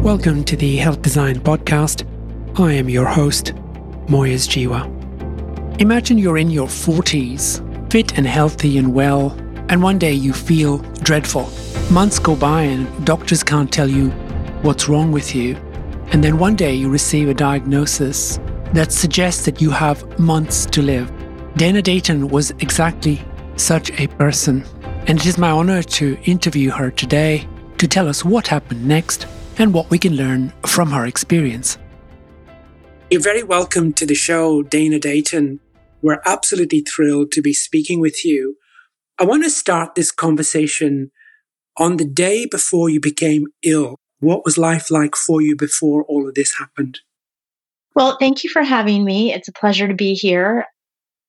Welcome to the Health Design Podcast. I am your host, Moyez Jiwa. Imagine you're in your 40s, fit and healthy and well, and one day you feel dreadful. Months go by and doctors can't tell you what's wrong with you. And then one day you receive a diagnosis that suggests that you have months to live. Dana Deighton was exactly such a person. And it is my honor to interview her today to tell us what happened next and what we can learn from her experience. You're very welcome to the show, Dana Deighton. We're absolutely thrilled to be speaking with you. I want to start this conversation on the day before you became ill. What was life like for you before all of this happened? Well, thank you for having me. It's a pleasure to be here.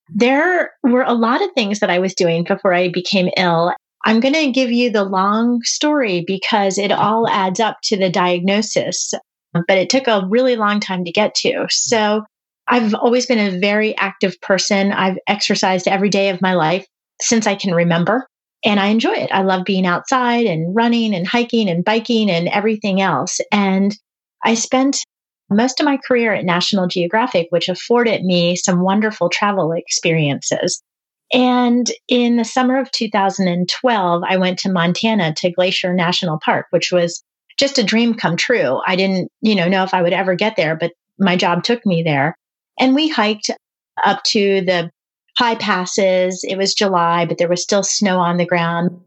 There were a lot of things that I was doing before I became ill. I'm going to give you the long story because it all adds up to the diagnosis, but it took a really long time to get to. So I've always been a very active person. I've exercised every day of my life since I can remember, and I enjoy it. I love being outside and running and hiking and biking and everything else. And I spent most of my career at National Geographic, which afforded me some wonderful travel experiences. And in the summer of 2012, I went to Montana to Glacier National Park, which was just a dream come true. I didn't, you know, know if I would ever get there, but my job took me there. And we hiked up to the high passes. It was July, but there was still snow on the ground.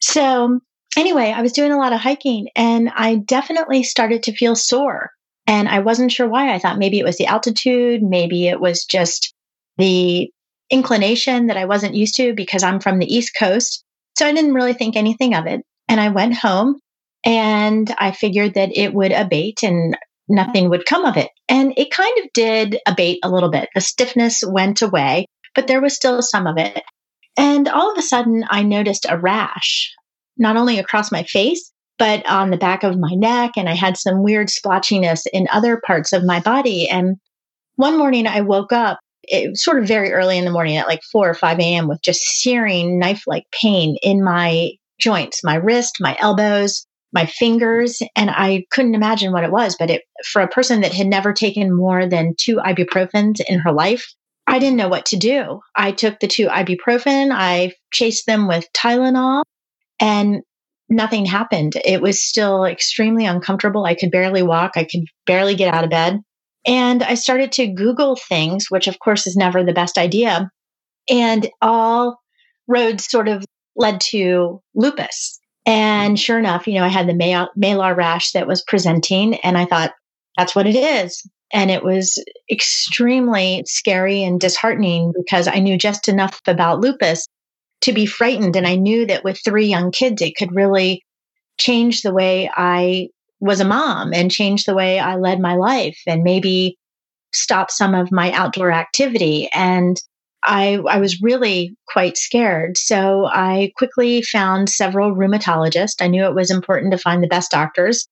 So, anyway, I was doing a lot of hiking and I definitely started to feel sore. And I wasn't sure why. I thought maybe it was the altitude, maybe it was just the inclination that I wasn't used to because I'm from the East Coast. So I didn't really think anything of it. And I went home and I figured that it would abate and nothing would come of it. And it kind of did abate a little bit. The stiffness went away, but there was still some of it. And all of a sudden, I noticed a rash, not only across my face, but on the back of my neck. And I had some weird splotchiness in other parts of my body. And one morning I woke up it was sort of very early in the morning at like 4 or 5 a.m. with just searing knife like pain in my joints, my wrist, my elbows, my fingers. And I couldn't imagine what it was. But it, for a person that had never taken more than two ibuprofens in her life, I didn't know what to do. I took the two ibuprofen, I chased them with Tylenol, and nothing happened. It was still extremely uncomfortable. I could barely walk, I could barely get out of bed. And I started to Google things, which of course is never the best idea. And all roads sort of led to lupus. And sure enough, you know, I had the malar rash that was presenting, and I thought, that's what it is. And it was extremely scary and disheartening because I knew just enough about lupus to be frightened. And I knew that with three young kids, it could really change the way I was a mom and changed the way I led my life and maybe stop some of my outdoor activity. And I, I was really quite scared. So I quickly found several rheumatologists. I knew it was important to find the best doctors.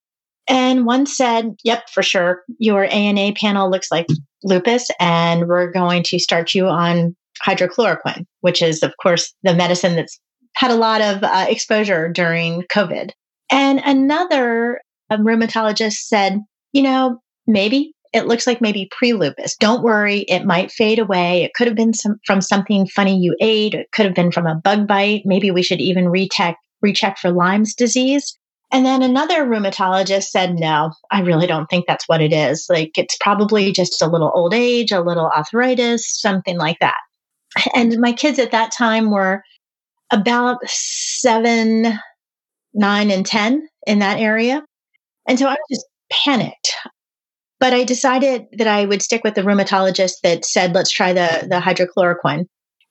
And one said, Yep, for sure. Your ANA panel looks like lupus, and we're going to start you on hydrochloroquine, which is, of course, the medicine that's had a lot of uh, exposure during COVID. And another a rheumatologist said, you know, maybe it looks like maybe pre lupus. Don't worry, it might fade away. It could have been some, from something funny you ate. It could have been from a bug bite. Maybe we should even recheck, recheck for Lyme's disease. And then another rheumatologist said, no, I really don't think that's what it is. Like it's probably just a little old age, a little arthritis, something like that. And my kids at that time were about seven, nine, and 10 in that area. And so I was just panicked. But I decided that I would stick with the rheumatologist that said, let's try the, the hydrochloroquine.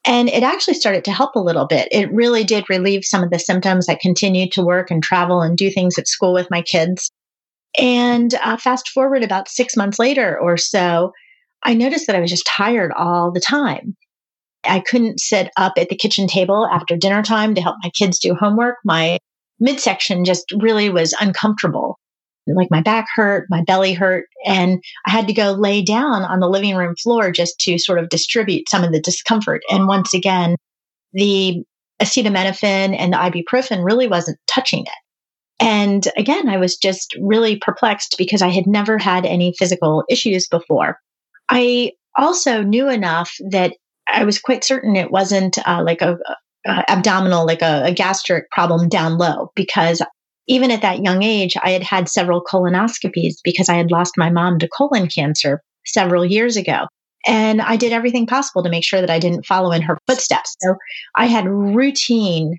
And it actually started to help a little bit. It really did relieve some of the symptoms. I continued to work and travel and do things at school with my kids. And uh, fast forward about six months later or so, I noticed that I was just tired all the time. I couldn't sit up at the kitchen table after dinner time to help my kids do homework. My midsection just really was uncomfortable like my back hurt, my belly hurt, and I had to go lay down on the living room floor just to sort of distribute some of the discomfort. And once again, the acetaminophen and the ibuprofen really wasn't touching it. And again, I was just really perplexed because I had never had any physical issues before. I also knew enough that I was quite certain it wasn't uh, like a, abdominal, like a, a gastric problem down low, because even at that young age, I had had several colonoscopies because I had lost my mom to colon cancer several years ago. And I did everything possible to make sure that I didn't follow in her footsteps. So I had routine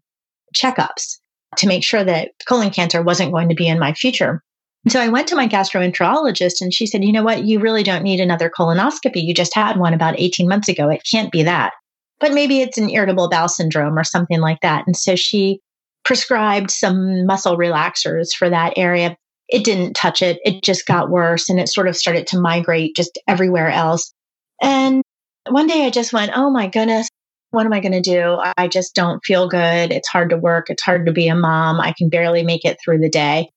checkups to make sure that colon cancer wasn't going to be in my future. So I went to my gastroenterologist and she said, you know what? You really don't need another colonoscopy. You just had one about 18 months ago. It can't be that. But maybe it's an irritable bowel syndrome or something like that. And so she prescribed some muscle relaxers for that area. It didn't touch it. It just got worse and it sort of started to migrate just everywhere else. And one day I just went, oh my goodness, what am I going to do? I just don't feel good. It's hard to work. It's hard to be a mom. I can barely make it through the day.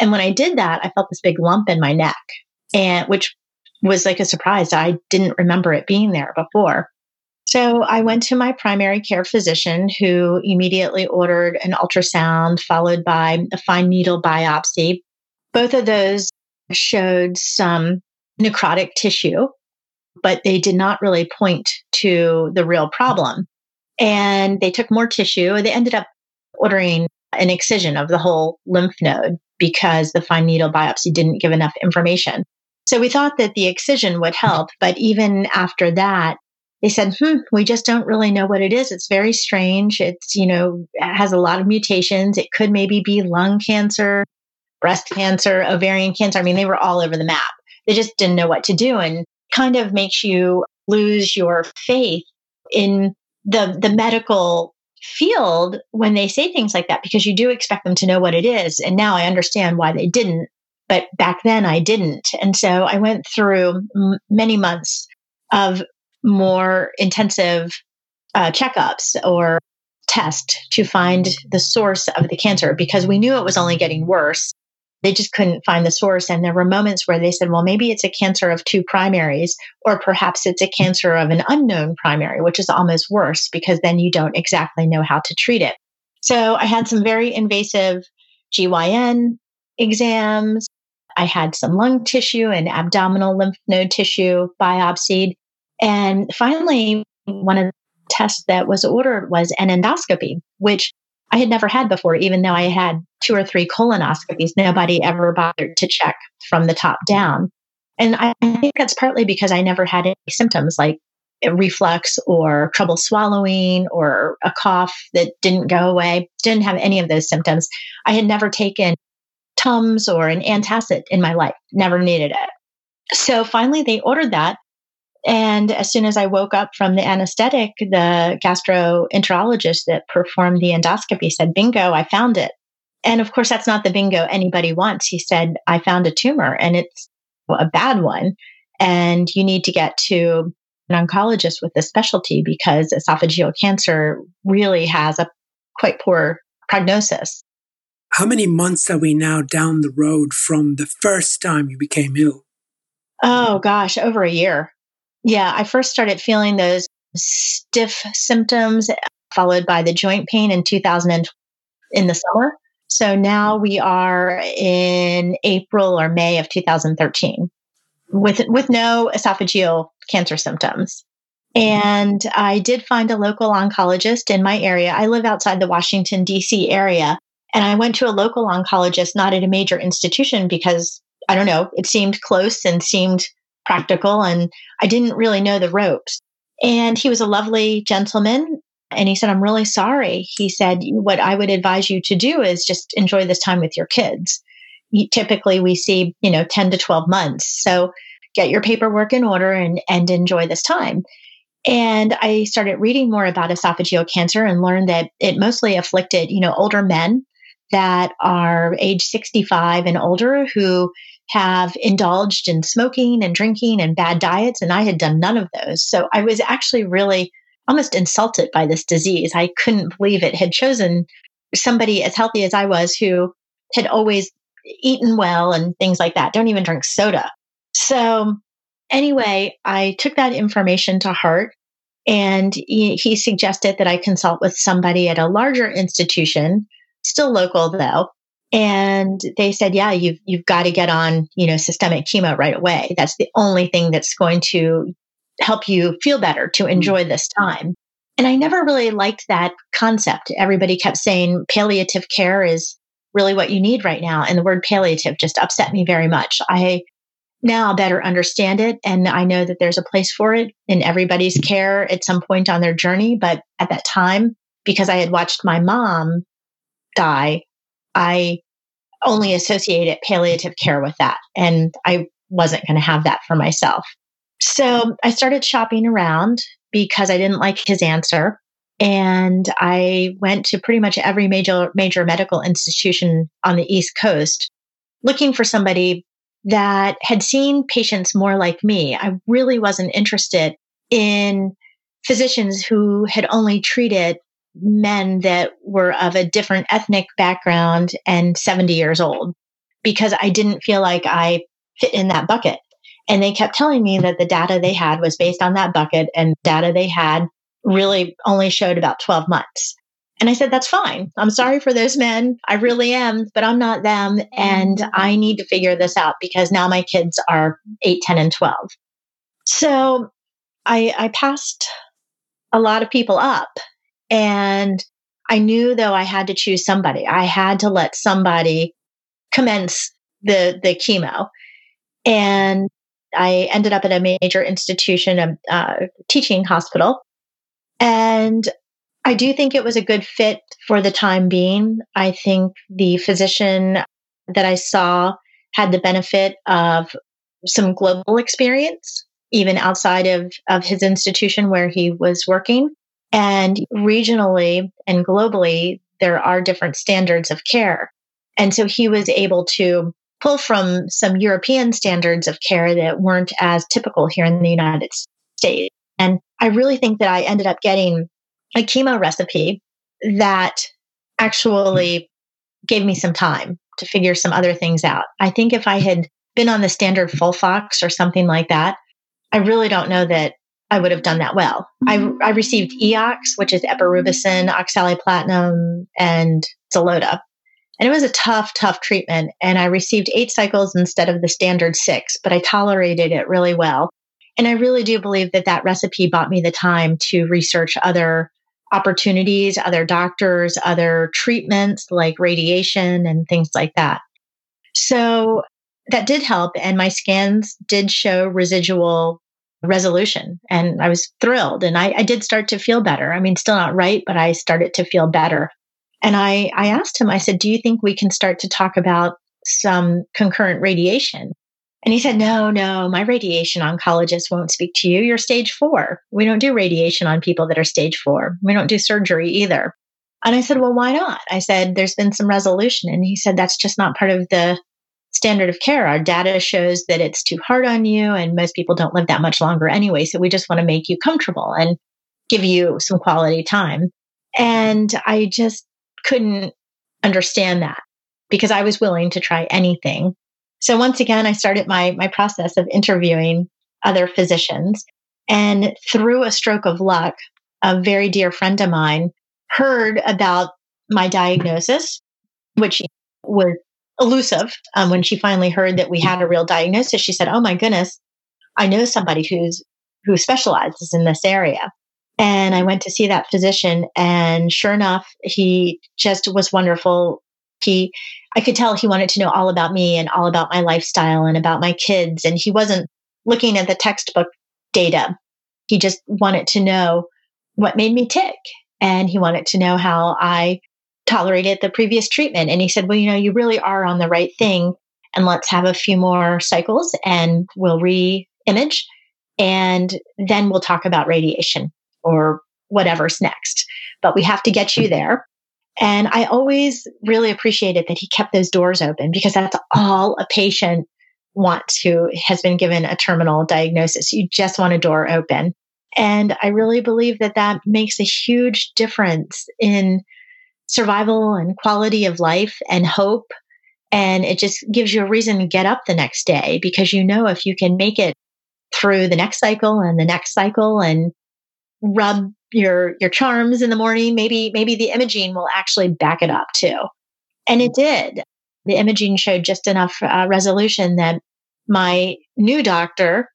And when I did that, I felt this big lump in my neck, and which was like a surprise. I didn't remember it being there before. So I went to my primary care physician who immediately ordered an ultrasound followed by a fine needle biopsy. Both of those showed some necrotic tissue, but they did not really point to the real problem. And they took more tissue. They ended up ordering an excision of the whole lymph node because the fine needle biopsy didn't give enough information. So we thought that the excision would help. But even after that, they said, hmm, we just don't really know what it is. It's very strange. It's, you know, has a lot of mutations. It could maybe be lung cancer, breast cancer, ovarian cancer. I mean, they were all over the map. They just didn't know what to do and kind of makes you lose your faith in the, the medical field when they say things like that because you do expect them to know what it is. And now I understand why they didn't. But back then I didn't. And so I went through m- many months of more intensive uh, checkups or test to find the source of the cancer because we knew it was only getting worse. They just couldn't find the source. And there were moments where they said, well, maybe it's a cancer of two primaries, or perhaps it's a cancer of an unknown primary, which is almost worse because then you don't exactly know how to treat it. So I had some very invasive GYN exams. I had some lung tissue and abdominal lymph node tissue biopsied. And finally, one of the tests that was ordered was an endoscopy, which I had never had before, even though I had two or three colonoscopies. Nobody ever bothered to check from the top down. And I think that's partly because I never had any symptoms like reflux or trouble swallowing or a cough that didn't go away. Didn't have any of those symptoms. I had never taken Tums or an antacid in my life, never needed it. So finally, they ordered that. And as soon as I woke up from the anesthetic, the gastroenterologist that performed the endoscopy said, Bingo, I found it. And of course, that's not the bingo anybody wants. He said, I found a tumor and it's a bad one. And you need to get to an oncologist with this specialty because esophageal cancer really has a quite poor prognosis. How many months are we now down the road from the first time you became ill? Oh gosh, over a year. Yeah, I first started feeling those stiff symptoms eh, followed by the joint pain in 2000 in the summer. So now we are in April or May of 2013 with with no esophageal cancer symptoms. And I did find a local oncologist in my area. I live outside the Washington DC area, and I went to a local oncologist not at a major institution because I don't know, it seemed close and seemed practical and I didn't really know the ropes. And he was a lovely gentleman. And he said, I'm really sorry. He said, What I would advise you to do is just enjoy this time with your kids. typically, we see, you know, 10 to 12 months. So get your paperwork in order and, and enjoy this time. And I started reading more about esophageal cancer and learned that it mostly afflicted, you know, older men that are age 65 and older who have indulged in smoking and drinking and bad diets, and I had done none of those. So I was actually really almost insulted by this disease. I couldn't believe it had chosen somebody as healthy as I was who had always eaten well and things like that. Don't even drink soda. So, anyway, I took that information to heart and he, he suggested that I consult with somebody at a larger institution, still local though, And they said, yeah, you've, you've got to get on, you know, systemic chemo right away. That's the only thing that's going to help you feel better to hmm. enjoy this time. And I never really liked that concept. Everybody kept saying palliative care is really what you need right now. And the word palliative just upset me very much. I now better understand it. And I know that there's a place for it in everybody's care at some point on their journey. But at that time, because I had watched my mom die, I only associated palliative care with that. And I wasn't going to have that for myself. So I started shopping around because I didn't like his answer. And I went to pretty much every major, major medical institution on the East Coast looking for somebody that had seen patients more like me. I really wasn't interested in physicians who had only treated men that were of a different ethnic background and 70 years old because I didn't feel like I fit in that bucket. And they kept telling me that the data they had was based on that bucket and data they had really only showed about 12 months. And I said, that's fine. I'm sorry for those men. I really am, but I'm not them. And I need to figure this out because now my kids are 8, 10, and 12. So I, I passed a lot of people up and I knew though I had to choose somebody. I had to let somebody commence the, the chemo. And I ended up at a major institution, a uh, teaching hospital. And I do think it was a good fit for the time being. I think the physician that I saw had the benefit of some global experience, even outside of, of his institution where he was working. And regionally and globally, there are different standards of care. And so he was able to pull from some European standards of care that weren't as typical here in the United States. And I really think that I ended up getting a chemo recipe that actually gave me some time to figure some other things out. I think if I had been on the standard FOLFOX or something like that, I really don't know that I would have done that well. I, mm-hmm. I received EOX, which is epirubicin, oxaliplatinum, and Xeloda. And it was a tough, tough treatment. And I received eight cycles instead of the standard six, but I tolerated it really well. And I really do believe that that recipe bought me the time to research other opportunities, other doctors, other treatments like radiation and things like that. So that did help. And my scans did show residual resolution. And I was thrilled. And I, I did start to feel better. I mean, still not right, but I started to feel better. And I, I asked him, I said, Do you think we can start to talk about some concurrent radiation? And he said, No, no, my radiation oncologist won't speak to you. You're stage four. We don't do radiation on people that are stage four. We don't do surgery either. And I said, Well, why not? I said, There's been some resolution. And he said, That's just not part of the standard of care. Our data shows that it's too hard on you, and most people don't live that much longer anyway. So we just want to make you comfortable and give you some quality time. And I just couldn't understand that because I was willing to try anything. So once again, I started my, my process of interviewing other physicians. And through a stroke of luck, a very dear friend of mine heard about my diagnosis, which was elusive. Um, when she finally heard that we had a real diagnosis, she said, "Oh my goodness, I know somebody who's who specializes in this area." And I went to see that physician, and sure enough, he just was wonderful. He, I could tell he wanted to know all about me and all about my lifestyle and about my kids. And he wasn't looking at the textbook data. He just wanted to know what made me tick. And he wanted to know how I tolerated the previous treatment. And he said, Well, you know, you really are on the right thing. And let's have a few more cycles and we'll re image. And then we'll talk about radiation or whatever's next. But we have to get you there. And I always really appreciated that he kept those doors open because that's all a patient wants who has been given a terminal diagnosis. You just want a door open. And I really believe that that makes a huge difference in survival and quality of life and hope. And it just gives you a reason to get up the next day because you know if you can make it through the next cycle and the next cycle and rub your your charms in the morning, maybe maybe the imaging will actually back it up too. And it did. the imaging showed just enough uh, resolution that my new doctor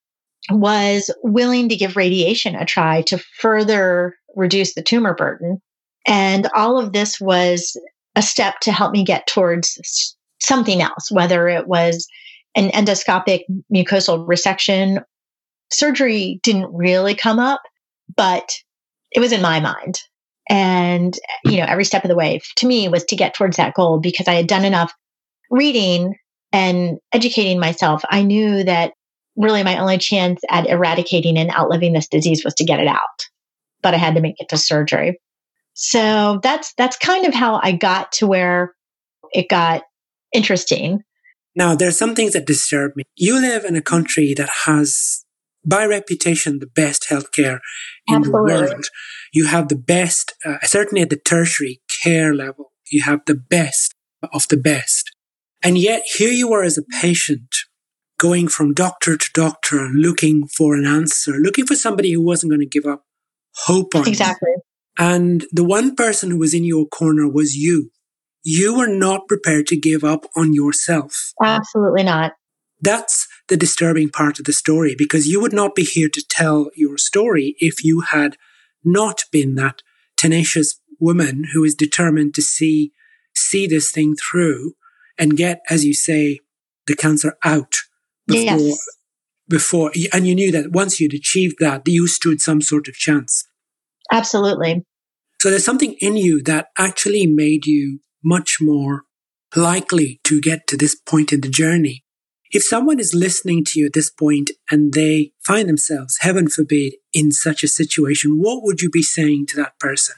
was willing to give radiation a try to further reduce the tumor burden. And all of this was a step to help me get towards something else, whether it was an endoscopic mucosal resection. Surgery didn't really come up, but it was in my mind. And, you know, every step of the way to me was to get towards that goal because I had done enough reading and educating myself. I knew that really my only chance at eradicating and outliving this disease was to get it out. But I had to make it to surgery. So that's that's kind of how I got to where it got interesting. Now, there are some things that disturb me. You live in a country that has, by reputation, the best healthcare in Absolutely. the world. You have the best, uh, certainly at the tertiary care level, you have the best of the best. And yet here you are as a patient going from doctor to doctor, looking for an answer, looking for somebody who wasn't going to give up hope on exactly. You. And the one person who was in your corner was you. You were not prepared to give up on yourself. Absolutely not. That's the disturbing part of the story because you would not be here to tell your story if you had not been that tenacious woman who is determined to see see this thing through and get as you say the cancer out before yes. before and you knew that once you'd achieved that you stood some sort of chance absolutely. So there's something in you that actually made you much more likely to get to this point in the journey. If someone is listening to you at this point and they find themselves heaven forbid in such a situation what would you be saying to that person?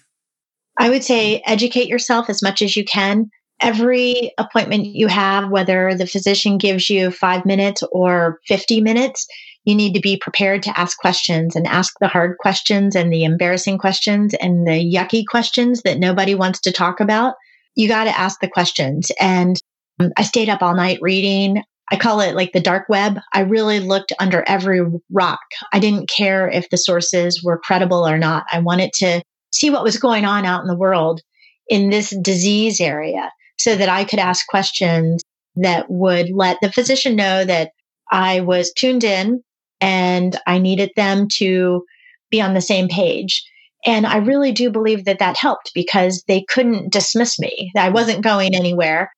I would say educate yourself as much as you can. Every appointment you have, whether the physician gives you five minutes or 50 minutes, you need to be prepared to ask questions and ask the hard questions and the embarrassing questions and the yucky questions that nobody wants to talk about. You got to ask the questions. And um, I stayed up all night reading. I call it like the dark web. I really looked under every rock. I didn't care if the sources were credible or not. I wanted to see what was going on out in the world in this disease area so that I could ask questions that would let the physician know that I was tuned in and I needed them to be on the same page. And I really do believe that that helped because they couldn't dismiss me. I wasn't going anywhere.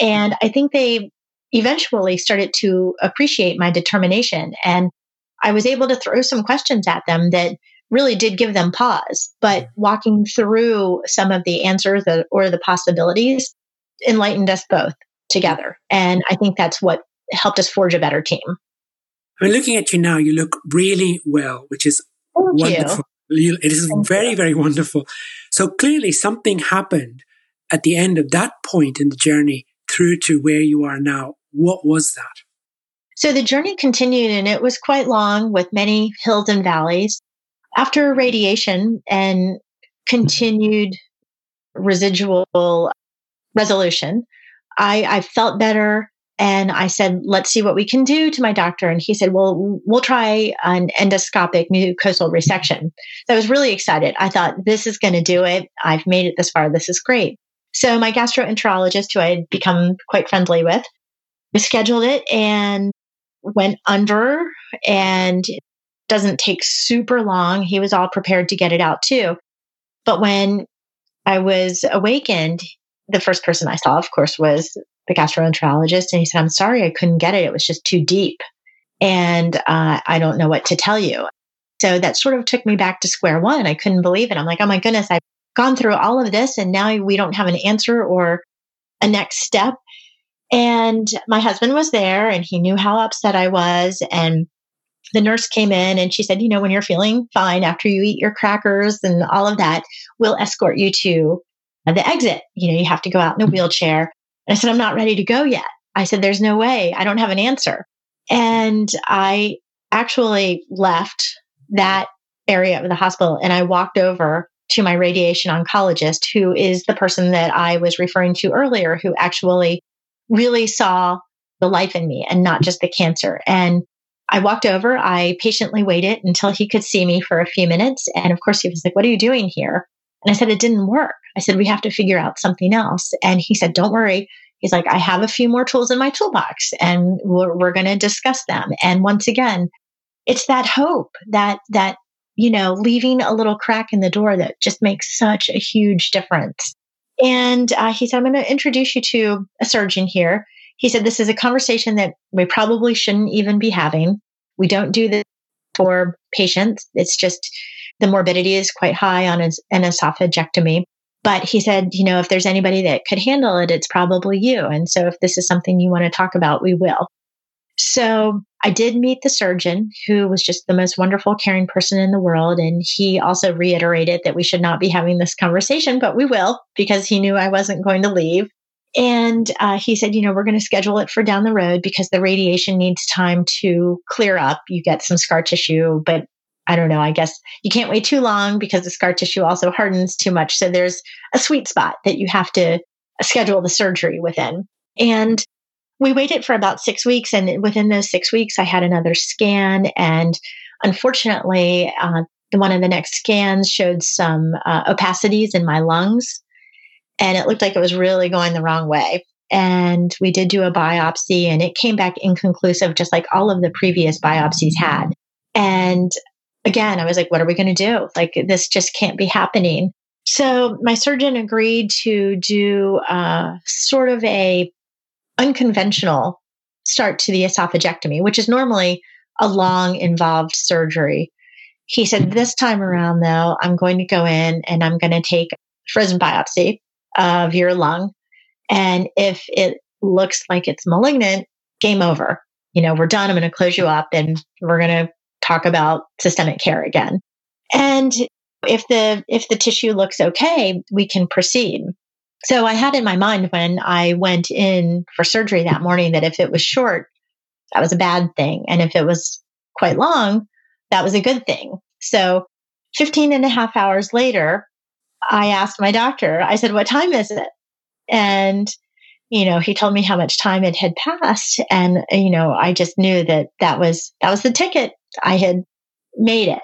And I think they eventually started to appreciate my determination. And I was able to throw some questions at them that really did give them pause. But walking through some of the answers or the possibilities enlightened us both together. And I think that's what helped us forge a better team. I mean, looking at you now, you look really well, which is Thank wonderful. You. It is Thank very, you. very wonderful. So clearly something happened at the end of that point in the journey through to where you are now. What was that? So the journey continued and it was quite long with many hills and valleys. After radiation and continued residual resolution. I, I felt better and I said, let's see what we can do to my doctor. And he said, well, we'll try an endoscopic mucosal resection. So I was really excited. I thought, this is going to do it. I've made it this far. This is great. So my gastroenterologist, who I had become quite friendly with, scheduled it and went under and doesn't take super long. He was all prepared to get it out too. But when I was awakened, the first person I saw, of course, was the gastroenterologist. And he said, I'm sorry, I couldn't get it. It was just too deep. And uh, I don't know what to tell you. So that sort of took me back to square one. I couldn't believe it. I'm like, oh my goodness, I've gone through all of this and now we don't have an answer or a next step. And my husband was there and he knew how upset I was. And the nurse came in and she said, you know, when you're feeling fine after you eat your crackers and all of that, we'll escort you to the exit. You know, you have to go out in a wheelchair. And I said, I'm not ready to go yet. I said, there's no way. I don't have an answer. And I actually left that area of the hospital and I walked over to my radiation oncologist, who is the person that I was referring to earlier, who actually really saw the life in me and not just the cancer. And I walked over, I patiently waited until he could see me for a few minutes. And of course, he was like, What are you doing here? And I said, It didn't work. I said, we have to figure out something else. And he said, don't worry. He's like, I have a few more tools in my toolbox and we're, we're going to discuss them. And once again, it's that hope that, that, you know, leaving a little crack in the door that just makes such a huge difference. And uh, he said, I'm going to introduce you to a surgeon here. He said, This is a conversation that we probably shouldn't even be having. We don't do this for patients. It's just the morbidity is quite high on an esophagectomy. But he said, you know, if there's anybody that could handle it, it's probably you. And so if this is something you want to talk about, we will. So I did meet the surgeon who was just the most wonderful, caring person in the world. And he also reiterated that we should not be having this conversation, but we will because he knew I wasn't going to leave. And uh, he said, you know, we're going to schedule it for down the road because the radiation needs time to clear up. You get some scar tissue, but I don't know. I guess you can't wait too long because the scar tissue also hardens too much. So there's a sweet spot that you have to schedule the surgery within. And we waited for about six weeks. And within those six weeks, I had another scan. And unfortunately, uh, one of the next scans showed some uh, opacities in my lungs. And it looked like it was really going the wrong way. And we did do a biopsy and it came back inconclusive, just like all of the previous biopsies had. And again, I was like, what are we going to do? Like, this just can't be happening. So my surgeon agreed to do uh, sort of a unconventional start to the esophagectomy, which is normally a long, involved surgery. He said, this time around, though, I'm going to go in and I'm going to take frozen biopsy of your lung. And if it looks like it's malignant, game over. You know, we're done. I'm going to close you up and we're going to talk about systemic care again. And if the if the tissue looks okay, we can proceed. So I had in my mind when I went in for surgery that morning that if it was short, that was a bad thing. And if it was quite long, that was a good thing. So 15 and a half hours later, I asked my doctor, I said, What time is it? And, you know, he told me how much time it had passed. And, you know, I just knew that that was, that was the ticket. I had made it.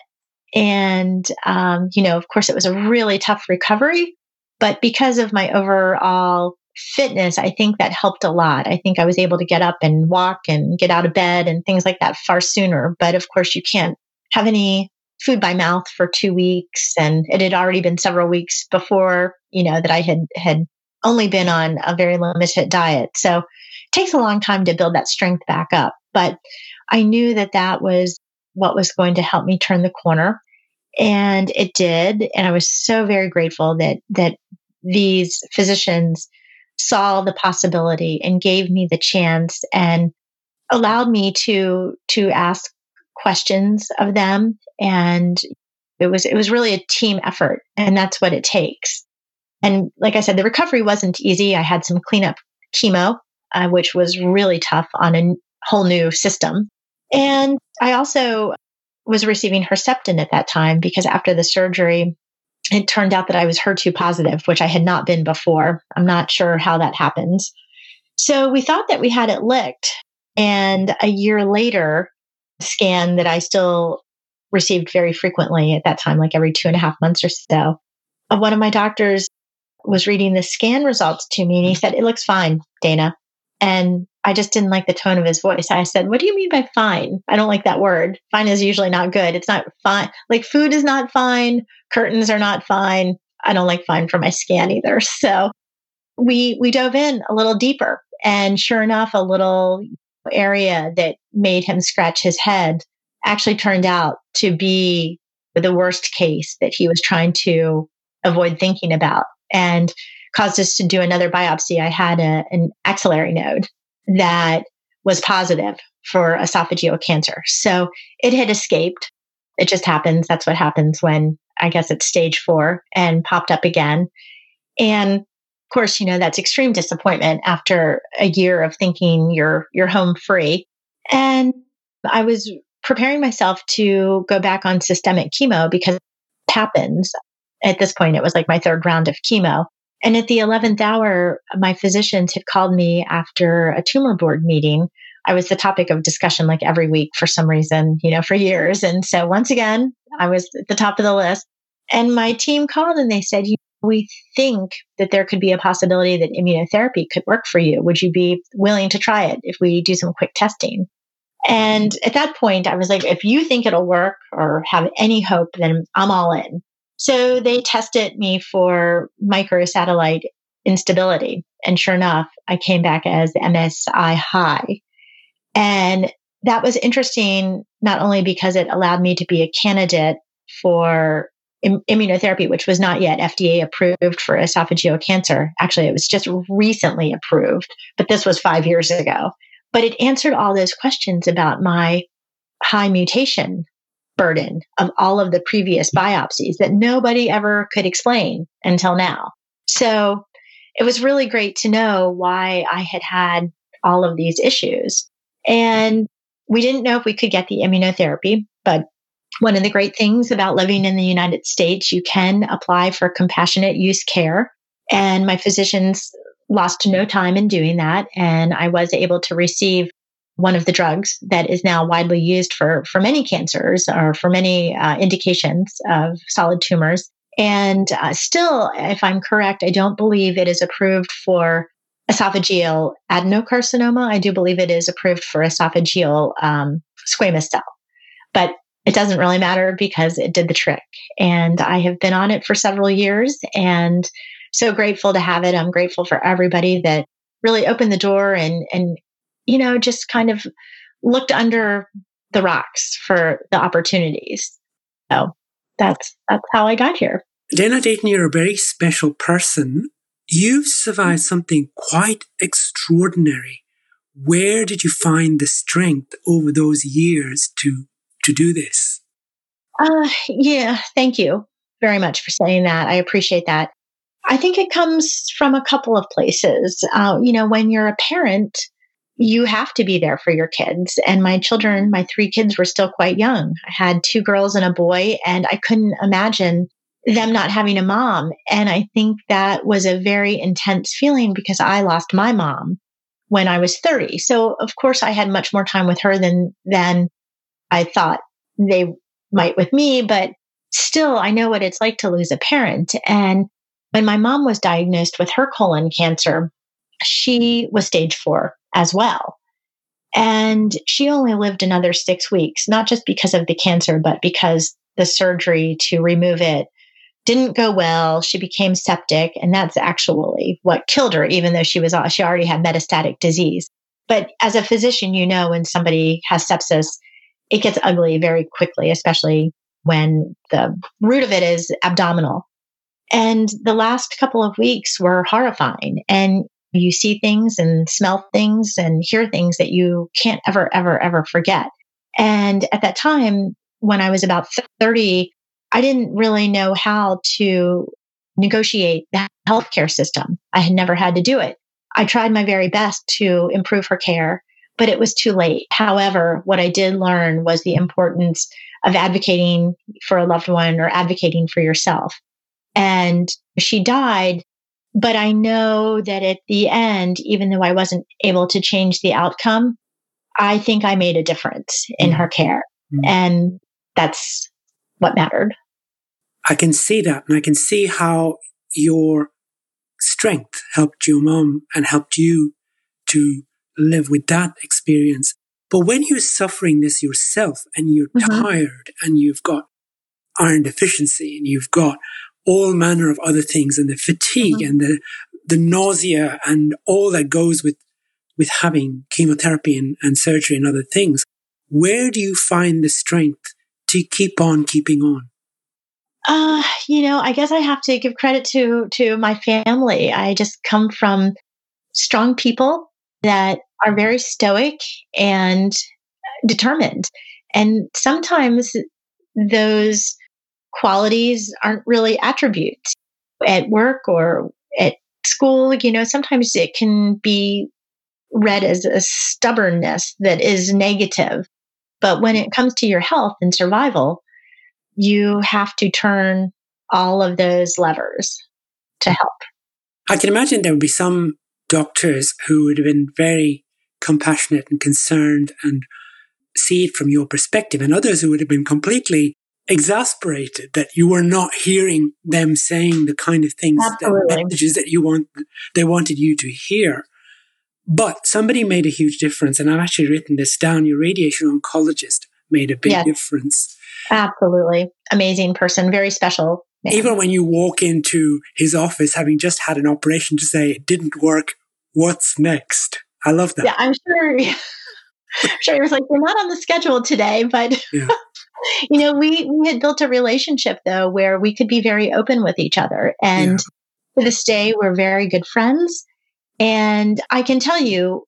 And, um, you know, of course, it was a really tough recovery, but because of my overall fitness, I think that helped a lot. I think I was able to get up and walk and get out of bed and things like that far sooner. But of course, you can't have any food by mouth for two weeks. And it had already been several weeks before, you know, that I had, had only been on a very limited diet. So it takes a long time to build that strength back up. But I knew that that was what was going to help me turn the corner. And it did. And I was so very grateful that, that these physicians saw the possibility and gave me the chance and allowed me to, to ask questions of them. And it was, it was really a team effort. And that's what it takes. And like I said, the recovery wasn't easy. I had some cleanup chemo, uh, which was really tough on a whole new system. And I also was receiving Herceptin at that time because after the surgery, it turned out that I was HER2 positive, which I had not been before. I'm not sure how that happens. So we thought that we had it licked. And a year later, scan that I still received very frequently at that time, like every two and a half months or so. Uh, one of my doctors was reading the scan results to me and he said, It looks fine, Dana. And I just didn't like the tone of his voice. I said, What do you mean by fine? I don't like that word. Fine is usually not good. It's not fine. Like food is not fine. Curtains are not fine. I don't like fine for my scan either. So we we dove in a little deeper. And sure enough, a little area that made him scratch his head actually turned out to be the worst case that he was trying to avoid thinking about. And caused us to do another biopsy. I had a, an axillary node that was positive for esophageal cancer. So it had escaped. It just happens. That's what happens when I guess it's stage four and popped up again. And of course, you know, that's extreme disappointment after a year of thinking you're you're home free. And I was preparing myself to go back on systemic chemo because it happens. At this point, it was like my third round of chemo. And at the 11th hour, my physicians had called me after a tumor board meeting. I was the topic of discussion like every week for some reason, you know, for years. And so once again, I was at the top of the list. And my team called and they said, we think that there could be a possibility that immunotherapy could work for you. Would you be willing to try it if we do some quick testing? And at that point, I was like, if you think it'll work or have any hope, then I'm all in. So they tested me for microsatellite instability. And sure enough, I came back as MSI high. And that was interesting, not only because it allowed me to be a candidate for Im- immunotherapy, which was not yet FDA approved for esophageal cancer. Actually, it was just recently approved, but this was five years ago. But it answered all those questions about my high mutation burden of all of the previous biopsies that nobody ever could explain until now. So it was really great to know why I had had all of these issues. And we didn't know if we could get the immunotherapy, but one of the great things about living in the United States, you can apply for compassionate use care. And my physicians lost no time in doing that. And I was able to receive one of the drugs that is now widely used for, for many cancers or for many uh, indications of solid tumors. And uh, still, if I'm correct, I don't believe it is approved for esophageal adenocarcinoma. I do believe it is approved for esophageal um, squamous cell. But it doesn't really matter because it did the trick. And I have been on it for several years and so grateful to have it. I'm grateful for everybody that really opened the door and, and, you know, just kind of looked under the rocks for the opportunities. So that's, that's how I got here. Dana Deighton, you're a very special person. You've survived something quite extraordinary. Where did you find the strength over those years to to do this? Uh, yeah, thank you very much for saying that. I appreciate that. I think it comes from a couple of places. Uh, you know, when you're a parent, you have to be there for your kids. And my children, my three kids were still quite young. I had two girls and a boy, and I couldn't imagine them not having a mom. And I think that was a very intense feeling because I lost my mom when I was 30. So of course I had much more time with her than, than I thought they might with me, but still, I know what it's like to lose a parent. And when my mom was diagnosed with her colon cancer, she was stage four as well. And she only lived another six weeks, not just because of the cancer, but because the surgery to remove it didn't go well. She became septic, and that's actually what killed her, even though she was she already had metastatic disease. But as a physician, you know when somebody has sepsis, it gets ugly very quickly, especially when the root of it is abdominal. And the last couple of weeks were horrifying. And you see things and smell things and hear things that you can't ever, ever, ever forget. And at that time, when I was about 30, I didn't really know how to negotiate the healthcare system. I had never had to do it. I tried my very best to improve her care but it was too late. However, what I did learn was the importance of advocating for a loved one or advocating for yourself. And she died, but I know that at the end, even though I wasn't able to change the outcome, I think I made a difference in her care. Mm-hmm. And that's what mattered. I can see that. And I can see how your strength helped your mom and helped you to live with that experience. But when you're suffering this yourself and you're mm-hmm. tired and you've got iron deficiency and you've got all manner of other things and the fatigue mm-hmm. and the, the nausea and all that goes with, with having chemotherapy and, and surgery and other things, where do you find the strength to keep on keeping on? Uh, you know, I guess I have to give credit to to my family. I just come from strong people that are very stoic and determined. And sometimes those qualities aren't really attributes at work or at school. You know, sometimes it can be read as a stubbornness that is negative. But when it comes to your health and survival, you have to turn all of those levers to help. I can imagine there would be some doctors who would have been very compassionate and concerned and see it from your perspective, and others who would have been completely exasperated that you were not hearing them saying the kind of things Absolutely. that messages that you want they wanted you to hear. But somebody made a huge difference, and I've actually written this down. Your radiation oncologist made a big Yes. difference. Absolutely. Amazing person, very special. man. Even when you walk into his office having just had an operation to say it didn't work, what's next? I love that. yeah, I'm sure. I'm sure he was like, "We're not on the schedule today," but Yeah. you know, we we had built a relationship though where we could be very open with each other, and to this day, we're very good friends. And I can tell you,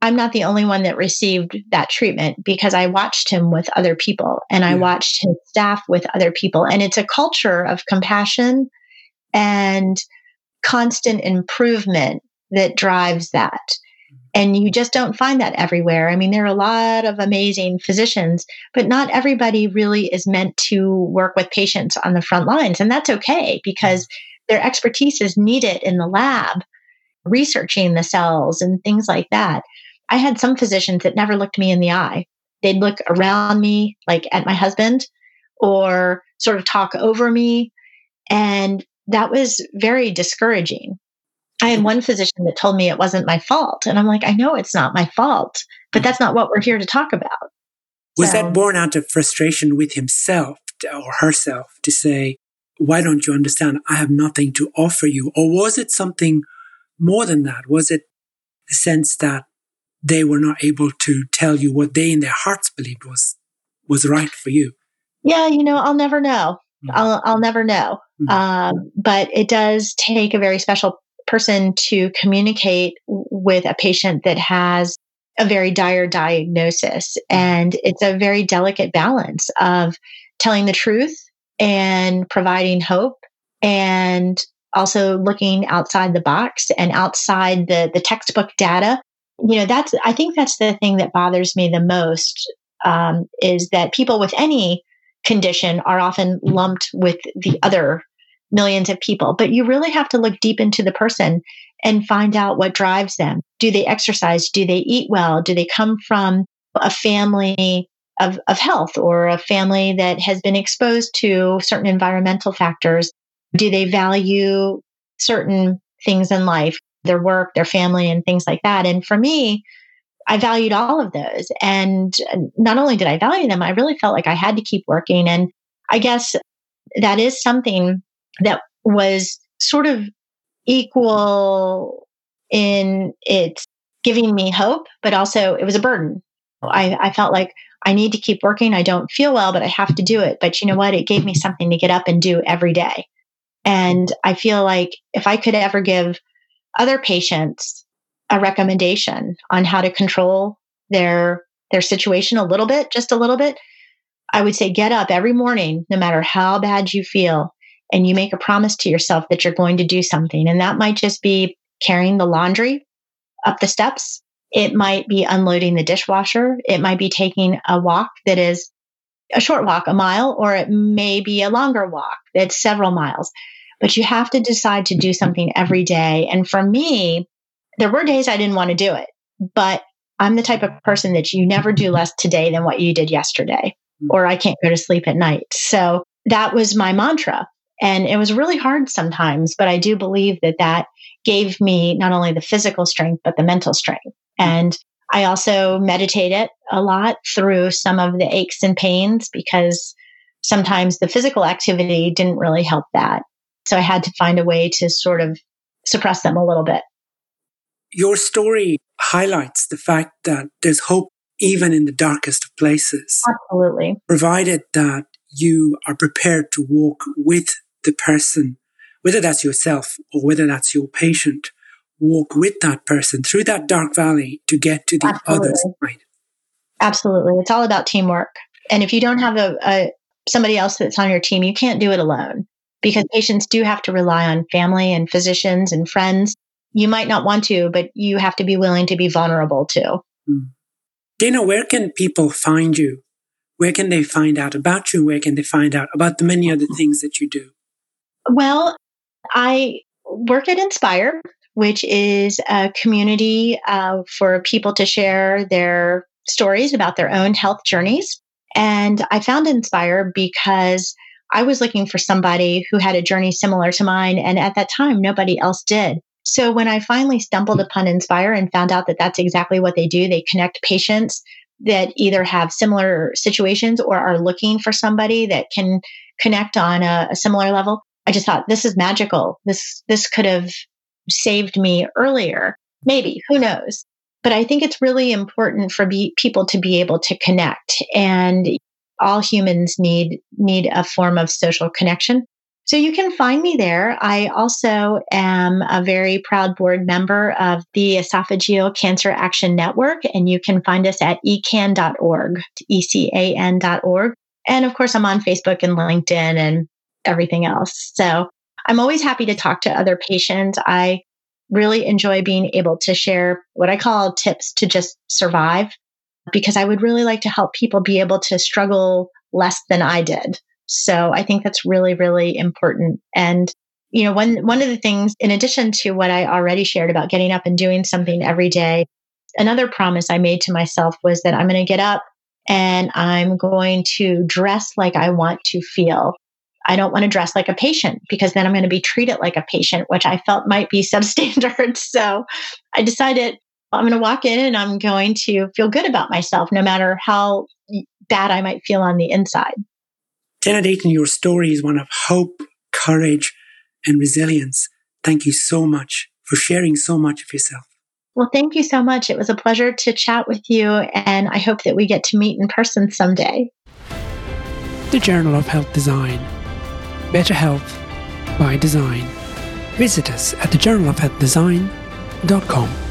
I'm not the only one that received that treatment because I watched him with other people, and I watched his staff with other people, and it's a culture of compassion and constant improvement that drives that. And you just don't find that everywhere. I mean, there are a lot of amazing physicians, but not everybody really is meant to work with patients on the front lines. And that's okay because mm-hmm. their expertise is needed in the lab, researching the cells and things like that. I had some physicians that never looked me in the eye. They'd look around me, like at my husband, or sort of talk over me. And that was very discouraging. I had one physician that told me it wasn't my fault. And I'm like, I know it's not my fault, but that's not what we're here to talk about. Was So- that born out of frustration with himself or herself to say, why don't you understand? I have nothing to offer you. Or was it something more than that? Was it the sense that they were not able to tell you what they in their hearts believed was, was right for you? Yeah, you know, I'll never know. Mhm. I'll, I'll never know. Mhm. Um, but it does take a very special person to communicate with a patient that has a very dire diagnosis. And it's a very delicate balance of telling the truth and providing hope and also looking outside the box and outside the, the textbook data. You know, that's, I think that's the thing that bothers me the most um, is that people with any condition are often lumped with the other millions of people. But you really have to look deep into the person and find out what drives them. Do they exercise? Do they eat well? Do they come from a family of, of health or a family that has been exposed to certain environmental factors? Do they value certain things in life, their work, their family, and things like that? And for me, I valued all of those. And not only did I value them, I really felt like I had to keep working. And I guess that is something that was sort of equal in its giving me hope, but also it was a burden. I, I felt like I need to keep working. I don't feel well, but I have to do it. But you know what? It gave me something to get up and do every day. And I feel like if I could ever give other patients a recommendation on how to control their their situation a little bit, just a little bit, I would say get up every morning, no matter how bad you feel, and you make a promise to yourself that you're going to do something. And that might just be carrying the laundry up the steps. It might be unloading the dishwasher. It might be taking a walk that is a short walk, a mile, or it may be a longer walk that's several miles. But you have to decide to do something every day. And for me, there were days I didn't want to do it, but I'm the type of person that you never do less today than what you did yesterday, mm-hmm. or I can't go to sleep at night. So that was my mantra. And it was really hard sometimes, but I do believe that that gave me not only the physical strength, but the mental strength. Mm-hmm. And I also meditated a lot through some of the aches and pains because sometimes the physical activity didn't really help that. So I had to find a way to sort of suppress them a little bit. Your story highlights the fact that there's hope even in the darkest of places, Absolutely. provided that you are prepared to walk with the person, whether that's yourself or whether that's your patient, walk with that person through that dark valley to get to the Absolutely. other side. Absolutely. It's all about teamwork. And if you don't have a, a somebody else that's on your team, you can't do it alone because patients do have to rely on family and physicians and friends. You might not want to, but you have to be willing to be vulnerable too. Hmm. Dana, where can people find you? Where can they find out about you? Where can they find out about the many other things that you do? Well, I work at Inspire, which is a community uh, for people to share their stories about their own health journeys. And I found Inspire because I was looking for somebody who had a journey similar to mine. And at that time, nobody else did. So when I finally stumbled upon Inspire and found out that that's exactly what they do, they connect patients that either have similar situations or are looking for somebody that can connect on a, a similar level. I just thought this is magical. This this could have saved me earlier. Maybe, who knows? But I think it's really important for be, people to be able to connect and all humans need need a form of social connection. So you can find me there. I also am a very proud board member of the Esophageal Cancer Action Network, and you can find us at ecan.org, E-C-A-N.org. And of course, I'm on Facebook and LinkedIn and everything else. So I'm always happy to talk to other patients. I really enjoy being able to share what I call tips to just survive because I would really like to help people be able to struggle less than I did. So I think that's really, really important. And, you know, one, one of the things, in addition to what I already shared about getting up and doing something every day, another promise I made to myself was that I'm going to get up and I'm going to dress like I want to feel. I don't want to dress like a patient because then I'm going to be treated like a patient, which I felt might be substandard. So I decided I'm going to walk in and I'm going to feel good about myself, no matter how bad I might feel on the inside. Dana Deighton, your story is one of hope, courage, and resilience. Thank you so much for sharing so much of yourself. Well, thank you so much. It was a pleasure to chat with you, and I hope that we get to meet in person someday. The Journal of Health Design. Better health by design. Visit us at thejournalofhealthdesign.com.